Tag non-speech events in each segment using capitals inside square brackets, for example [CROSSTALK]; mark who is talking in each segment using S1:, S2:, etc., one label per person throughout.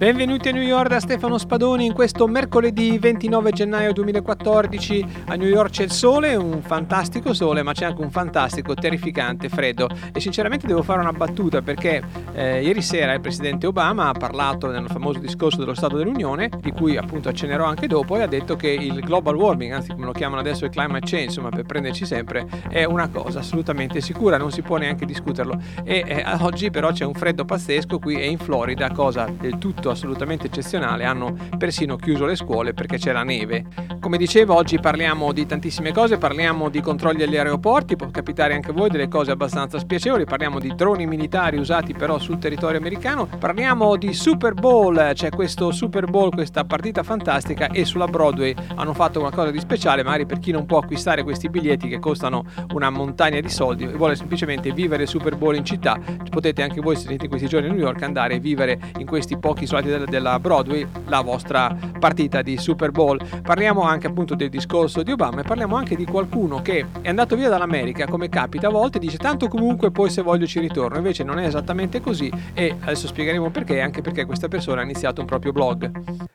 S1: Benvenuti a New York da Stefano Spadoni in questo mercoledì 29 gennaio 2014. A New York c'è il sole, un fantastico sole, ma c'è anche un fantastico, terrificante freddo. E sinceramente devo fare una battuta perché eh, ieri sera il presidente Obama ha parlato nel famoso discorso dello Stato dell'Unione, di cui appunto accenerò anche dopo, e ha detto che il global warming, anzi come lo chiamano adesso il climate change, insomma per prenderci sempre, è una cosa assolutamente sicura, non si può neanche discuterlo. E eh, oggi però c'è un freddo pazzesco qui e in Florida, cosa del tutto assolutamente eccezionale, hanno persino chiuso le scuole perché c'è la neve. Come dicevo, oggi parliamo di tantissime cose, parliamo di controlli agli aeroporti, può capitare anche a voi delle cose abbastanza spiacevoli, parliamo di droni militari usati però sul territorio americano, parliamo di Super Bowl, c'è questo Super Bowl, questa partita fantastica e sulla Broadway hanno fatto qualcosa di speciale, magari per chi non può acquistare questi biglietti che costano una montagna di soldi e vuole semplicemente vivere il Super Bowl in città, potete anche voi se siete in questi giorni a New York andare a vivere in questi pochi soldi della, della Broadway la vostra partita di Super Bowl. Parliamo anche appunto del discorso di Obama e parliamo anche di qualcuno che è andato via dall'America come capita a volte dice tanto comunque poi se voglio ci ritorno. Invece non è esattamente così e adesso spiegheremo perché anche perché questa persona ha iniziato un proprio blog.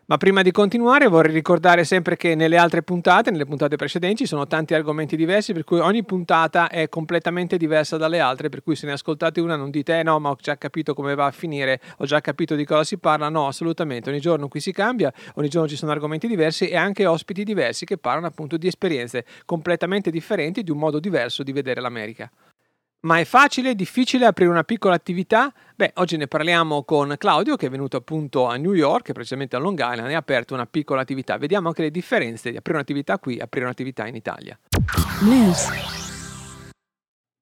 S1: Ma prima di continuare vorrei ricordare sempre che nelle altre puntate nelle puntate precedenti sono tanti argomenti diversi per cui ogni puntata è completamente diversa dalle altre per cui se ne ascoltate una non dite eh no ma ho già capito come va a finire ho già capito di cosa si parla no assolutamente ogni giorno qui si cambia ogni giorno ci sono argomenti diversi e anche ospiti diversi che parlano appunto di esperienze completamente differenti di un modo diverso di vedere l'America. Ma è facile, difficile aprire una piccola attività? Beh, oggi ne parliamo con Claudio che è venuto appunto a New York, precisamente a Long Island, e ha aperto una piccola attività. Vediamo anche le differenze di aprire un'attività qui e aprire un'attività in Italia. News.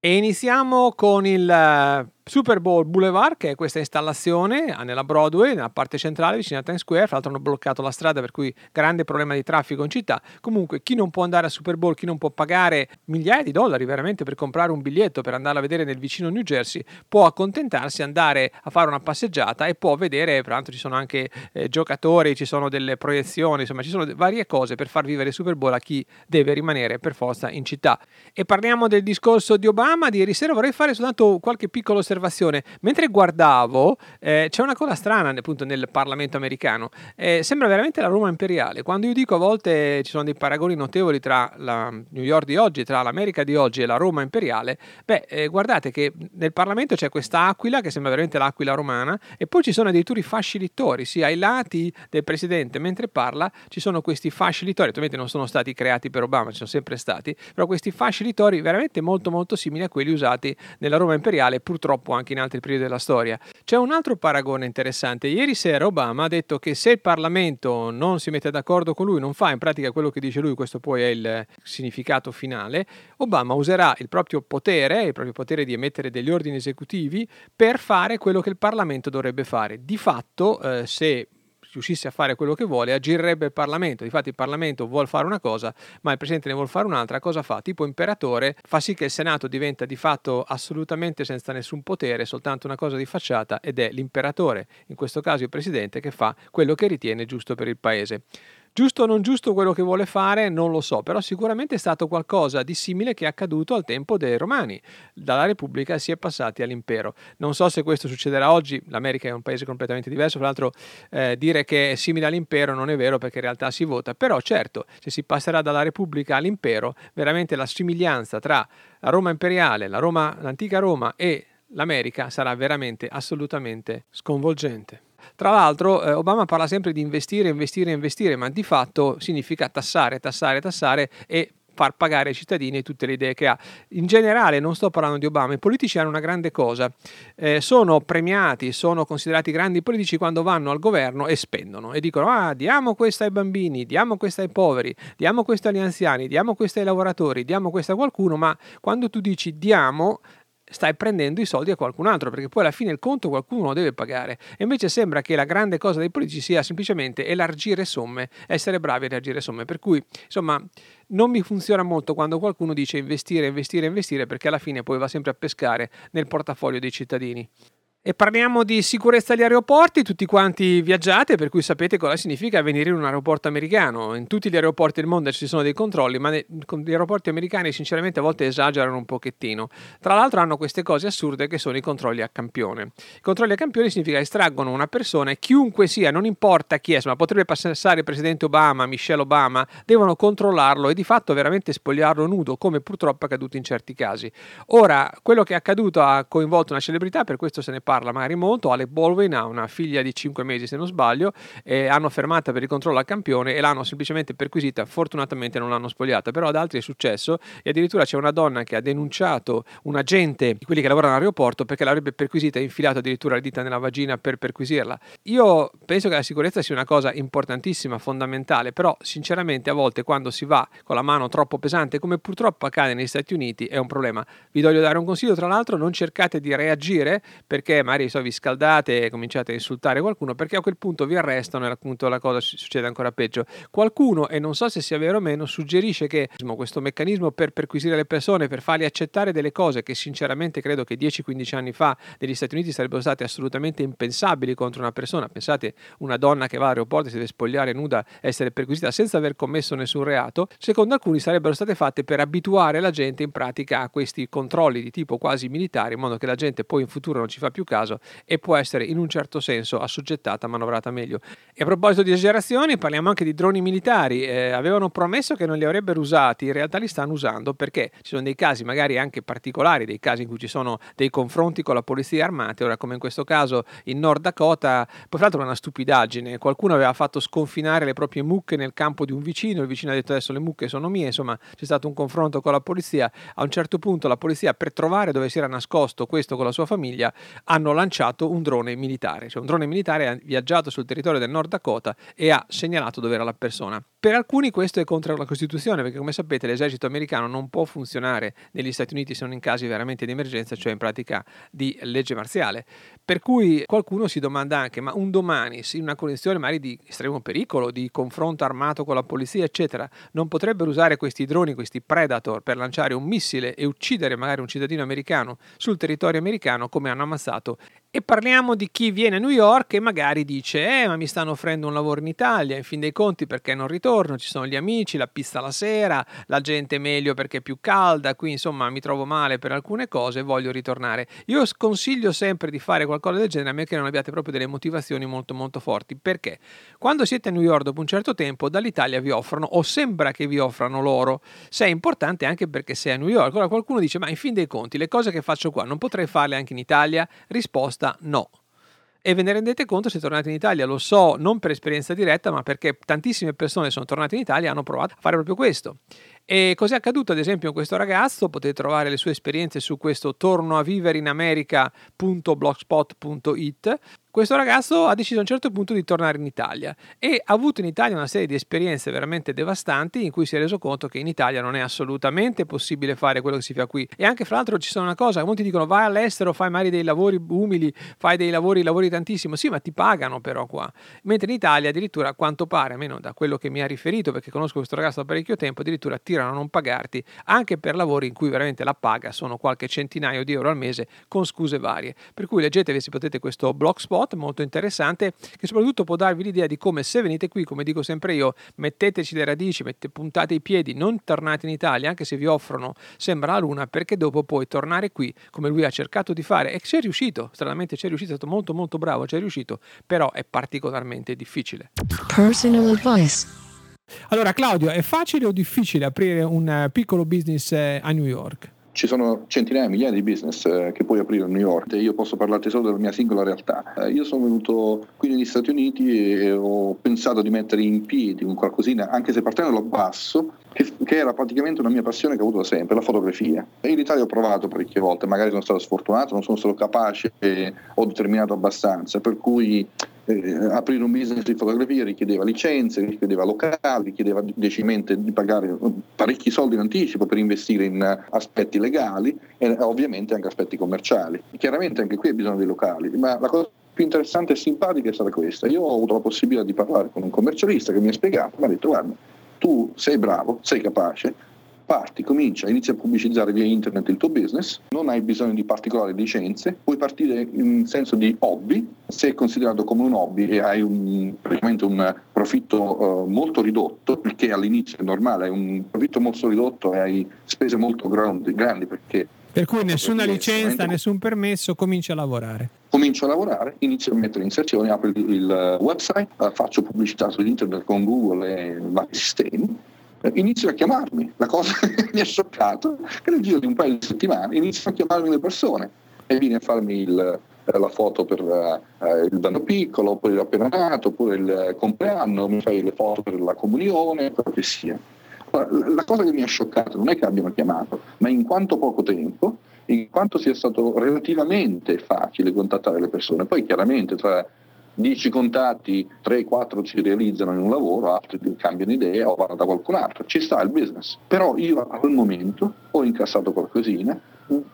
S1: E iniziamo con il Super Bowl Boulevard, che è questa installazione nella Broadway, nella parte centrale vicino a Times Square. Fra l'altro hanno bloccato la strada, per cui grande problema di traffico in città. Comunque, chi non può andare a Super Bowl, chi non può pagare migliaia di dollari veramente per comprare un biglietto per andarla a vedere nel vicino New Jersey, può accontentarsi, andare a fare una passeggiata e può vedere. Tra l'altro, ci sono anche eh, giocatori, ci sono delle proiezioni, insomma, ci sono varie cose per far vivere Super Bowl a chi deve rimanere per forza in città. E parliamo del discorso di Obama. Di ieri sera vorrei fare soltanto qualche piccolo osservazione osservazione. Mentre guardavo, eh, c'è una cosa strana appunto nel Parlamento americano. Eh, sembra veramente la Roma imperiale. Quando io dico a volte ci sono dei paragoni notevoli tra la New York di oggi, tra l'America di oggi e la Roma imperiale, beh, eh, guardate che nel Parlamento c'è questa aquila che sembra veramente l'aquila romana e poi ci sono addirittura i fasci littori, sì, ai lati del presidente mentre parla ci sono questi fasci littori, ovviamente non sono stati creati per Obama, ci sono sempre stati, però questi fasci littori veramente molto molto simili a quelli usati nella Roma imperiale, purtroppo purtroppo anche in altri periodi della storia. C'è un altro paragone interessante. Ieri sera Obama ha detto che se il Parlamento non si mette d'accordo con lui, non fa in pratica quello che dice lui, questo poi è il significato finale, Obama userà il proprio potere, il proprio potere di emettere degli ordini esecutivi, per fare quello che il Parlamento dovrebbe fare. Di fatto, eh, se riuscisse a fare quello che vuole, agirerebbe il Parlamento. Difatti il Parlamento vuole fare una cosa, ma il Presidente ne vuole fare un'altra. Cosa fa? Tipo imperatore, fa sì che il Senato diventa di fatto assolutamente senza nessun potere, soltanto una cosa di facciata, ed è l'imperatore, in questo caso il Presidente, che fa quello che ritiene giusto per il Paese. Giusto o non giusto quello che vuole fare non lo so, però sicuramente è stato qualcosa di simile che è accaduto al tempo dei Romani. Dalla Repubblica si è passati all'impero. Non so se questo succederà oggi, l'America è un paese completamente diverso, tra l'altro eh, dire che è simile all'impero non è vero perché in realtà si vota, però certo, se si passerà dalla Repubblica all'impero, veramente la somiglianza tra la Roma imperiale, la Roma, l'antica Roma e l'America sarà veramente assolutamente sconvolgente. Tra l'altro eh, Obama parla sempre di investire, investire, investire, ma di fatto significa tassare, tassare, tassare e far pagare ai cittadini tutte le idee che ha. In generale, non sto parlando di Obama, i politici hanno una grande cosa, eh, sono premiati, sono considerati grandi politici quando vanno al governo e spendono e dicono ah diamo questo ai bambini, diamo questo ai poveri, diamo questo agli anziani, diamo questo ai lavoratori, diamo questo a qualcuno, ma quando tu dici diamo stai prendendo i soldi a qualcun altro, perché poi alla fine il conto qualcuno lo deve pagare. E invece sembra che la grande cosa dei politici sia semplicemente elargire somme, essere bravi a elargire somme. Per cui, insomma, non mi funziona molto quando qualcuno dice investire, investire, investire, perché alla fine poi va sempre a pescare nel portafoglio dei cittadini. E parliamo di sicurezza agli aeroporti, tutti quanti viaggiate, per cui sapete cosa significa venire in un aeroporto americano. In tutti gli aeroporti del mondo ci sono dei controlli, ma gli aeroporti americani sinceramente a volte esagerano un pochettino. Tra l'altro hanno queste cose assurde che sono i controlli a campione. I controlli a campione significa che estraggono una persona e chiunque sia, non importa chi è, ma potrebbe passare il presidente Obama, Michelle Obama, devono controllarlo e di fatto veramente spogliarlo nudo, come purtroppo è accaduto in certi casi. Ora, quello che è accaduto ha coinvolto una celebrità, per questo se ne parla parla magari molto. Alec Baldwin ha una figlia di 5 mesi, se non sbaglio, e hanno fermata per il controllo al campione e l'hanno semplicemente perquisita. Fortunatamente non l'hanno spogliata, però ad altri è successo e addirittura c'è una donna che ha denunciato un agente di quelli che lavorano all'aeroporto perché l'avrebbe perquisita e infilato addirittura le dita nella vagina per perquisirla. Io penso che la sicurezza sia una cosa importantissima, fondamentale, però sinceramente a volte quando si va con la mano troppo pesante, come purtroppo accade negli Stati Uniti, è un problema. Vi voglio dare un consiglio, tra l'altro, non cercate di reagire perché magari so, vi scaldate e cominciate a insultare qualcuno perché a quel punto vi arrestano e appunto la cosa succede ancora peggio. Qualcuno, e non so se sia vero o meno, suggerisce che questo meccanismo per perquisire le persone, per fargli accettare delle cose che sinceramente credo che 10-15 anni fa negli Stati Uniti sarebbero state assolutamente impensabili contro una persona. Pensate, una donna che va all'aeroporto e si deve spogliare nuda, essere perquisita senza aver commesso nessun reato, secondo alcuni sarebbero state fatte per abituare la gente in pratica a questi controlli di tipo quasi militari, in modo che la gente poi in futuro non ci fa più caso e può essere in un certo senso assoggettata, manovrata meglio. E a proposito di esagerazioni, parliamo anche di droni militari. Eh, avevano promesso che non li avrebbero usati, in realtà li stanno usando perché ci sono dei casi magari anche particolari, dei casi in cui ci sono dei confronti con la polizia armata, ora come in questo caso in Nord Dakota, poi tra l'altro è una stupidaggine, qualcuno aveva fatto sconfinare le proprie mucche nel campo di un vicino, il vicino ha detto adesso le mucche sono mie, insomma c'è stato un confronto con la polizia, a un certo punto la polizia per trovare dove si era nascosto questo con la sua famiglia hanno lanciato un drone militare, cioè un drone militare ha viaggiato sul territorio del Nord Dakota e ha segnalato dove era la persona. Per alcuni questo è contro la Costituzione, perché come sapete l'esercito americano non può funzionare negli Stati Uniti se non in casi veramente di emergenza, cioè in pratica di legge marziale. Per cui qualcuno si domanda anche, ma un domani, in una condizione magari di estremo pericolo, di confronto armato con la polizia, eccetera, non potrebbero usare questi droni, questi Predator, per lanciare un missile e uccidere magari un cittadino americano sul territorio americano come hanno ammazzato e parliamo di chi viene a New York e magari dice eh ma mi stanno offrendo un lavoro in Italia in fin dei conti perché non ritorno ci sono gli amici la pista la sera la gente è meglio perché è più calda qui insomma mi trovo male per alcune cose e voglio ritornare. Io sconsiglio sempre di fare qualcosa del genere a meno che non abbiate proprio delle motivazioni molto molto forti. Perché? Quando siete a New York dopo un certo tempo dall'Italia vi offrono o sembra che vi offrano loro se è importante anche perché sei a New York. Allora qualcuno dice ma in fin dei conti le cose che faccio qua non potrei farle anche in Italia? Risposta risposta no. E ve ne rendete conto se tornate in Italia, lo so non per esperienza diretta, ma perché tantissime persone sono tornate in Italia e hanno provato a fare proprio questo. E cos'è accaduto ad esempio con questo ragazzo? Potete trovare le sue esperienze su questo torno a vivere in America.blogspot.it questo ragazzo ha deciso a un certo punto di tornare in Italia e ha avuto in Italia una serie di esperienze veramente devastanti in cui si è reso conto che in Italia non è assolutamente possibile fare quello che si fa qui. E anche fra l'altro ci sono una cosa, molti dicono vai all'estero, fai magari dei lavori umili, fai dei lavori, lavori tantissimo, sì ma ti pagano però qua. Mentre in Italia addirittura a quanto pare, almeno da quello che mi ha riferito perché conosco questo ragazzo da parecchio tempo, addirittura tirano a non pagarti anche per lavori in cui veramente la paga sono qualche centinaio di euro al mese con scuse varie. Per cui leggetevi se potete questo blogspot spot molto interessante che soprattutto può darvi l'idea di come se venite qui, come dico sempre io, metteteci le radici, mette, puntate i piedi, non tornate in Italia, anche se vi offrono sembra la luna, perché dopo poi tornare qui, come lui ha cercato di fare, e ci è riuscito, stranamente ci è riuscito, è stato molto molto bravo, ci è riuscito, però è particolarmente difficile. Personal advice. Allora Claudio, è facile o difficile aprire un eh, piccolo business eh, a New York?
S2: Ci sono centinaia, migliaia di business eh, che puoi aprire a New York e io posso parlarti solo della mia singola realtà. Eh, io sono venuto qui negli Stati Uniti e ho pensato di mettere in piedi un qualcosina, anche se partendo da basso, che, che, era praticamente una mia passione che ho avuto da sempre, la fotografia. E in Italia ho provato parecchie volte, magari sono stato sfortunato, non sono stato capace, ho determinato abbastanza, per cui eh, aprire un business di fotografia richiedeva licenze, richiedeva locali, richiedeva decisamente di pagare parecchi soldi in anticipo per investire in aspetti legali e ovviamente anche aspetti commerciali. Chiaramente anche qui hai bisogno dei locali, ma la cosa più interessante e simpatica è stata questa. Io ho avuto la possibilità di parlare con un commercialista che mi ha spiegato, mi ha detto guarda, tu sei bravo, sei capace, parti, comincia, inizia a pubblicizzare via internet il tuo business, non hai bisogno di particolari licenze, puoi partire in senso di hobby, se è considerato come un hobby e hai un, praticamente un profitto uh, molto ridotto, perché all'inizio è normale, hai un profitto molto ridotto e hai spese molto grandi, grandi perché
S1: per cui nessuna licenza, nessun permesso, comincia a lavorare.
S2: Comincio a lavorare, inizio a mettere inserzioni, apro il website, eh, faccio pubblicità su internet con Google e vari sistemi, eh, inizio a chiamarmi. La cosa [LAUGHS] che mi ha scioccato è che nel giro di un paio di settimane iniziano a chiamarmi le persone e vieni a farmi il, eh, la foto per uh, il danno piccolo, oppure l'appena nato, oppure il compleanno, mi fai le foto per la comunione, quello che sia. La cosa che mi ha scioccato non è che abbiano chiamato, ma in quanto poco tempo, in quanto sia stato relativamente facile contattare le persone. Poi chiaramente tra 10 contatti, 3-4 si realizzano in un lavoro, altri cambiano idea o vanno da qualcun altro. Ci sta il business. Però io al momento ho incassato qualcosina,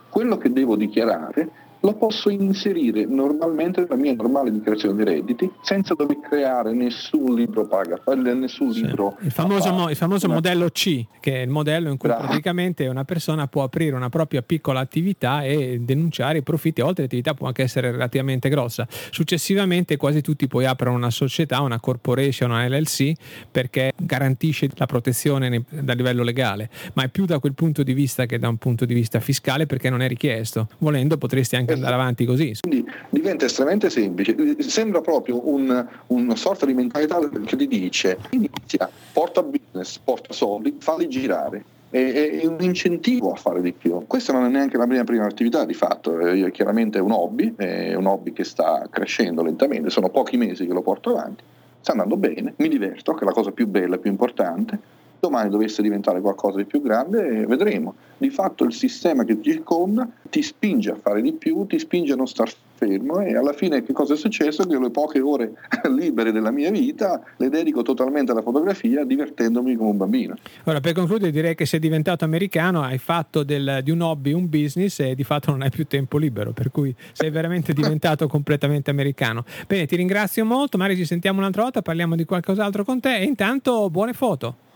S2: quello che devo dichiarare lo posso inserire normalmente nella mia normale dichiarazione di redditi senza dover creare nessun libro paga, nessun sì. libro.
S1: Il famoso, mo, il famoso modello C, che è il modello in cui Bravo. praticamente una persona può aprire una propria piccola attività e denunciare i profitti, oltre l'attività può anche essere relativamente grossa. Successivamente quasi tutti poi aprono una società, una corporation, una LLC perché garantisce la protezione da livello legale, ma è più da quel punto di vista che da un punto di vista fiscale perché non è richiesto. Volendo potresti anche andare avanti così.
S2: Quindi diventa estremamente semplice, sembra proprio un, una sorta di mentalità che ti dice inizia, porta business, porta soldi, falli girare è, un incentivo a fare di più. Questa non è neanche la mia prima attività di fatto, è chiaramente un hobby, è un hobby che sta crescendo lentamente, sono pochi mesi che lo porto avanti, sta andando bene, mi diverto, che è la cosa più bella più importante. Domani dovesse diventare qualcosa di più grande, vedremo. Di fatto il sistema che ti circonda ti spinge a fare di più, ti spinge a non star fermo e alla fine che cosa è successo? Che le poche ore [LAUGHS] libere della mia vita le dedico totalmente alla fotografia divertendomi come un bambino.
S1: Ora per concludere direi che sei diventato americano, hai fatto del, di un hobby un business e di fatto non hai più tempo libero, per cui sei veramente [LAUGHS] diventato completamente americano. Bene, ti ringrazio molto, magari ci sentiamo un'altra volta, parliamo di qualcos'altro con te e intanto buone foto.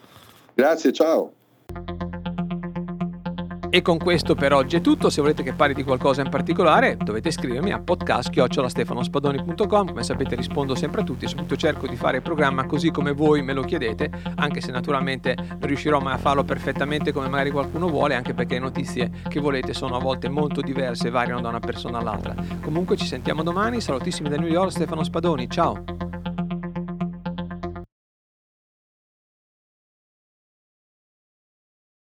S2: Grazie, ciao.
S1: E con questo per oggi è tutto. Se volete che parli di qualcosa in particolare, dovete scrivermi a podcast.stefanospadoni.com. Come sapete, rispondo sempre a tutti. Soprattutto cerco di fare il programma così come voi me lo chiedete, anche se naturalmente non riuscirò mai a farlo perfettamente come magari qualcuno vuole, anche perché le notizie che volete sono a volte molto diverse e variano da una persona all'altra. Comunque, ci sentiamo domani. Salutissimi da New York, Stefano Spadoni. Ciao.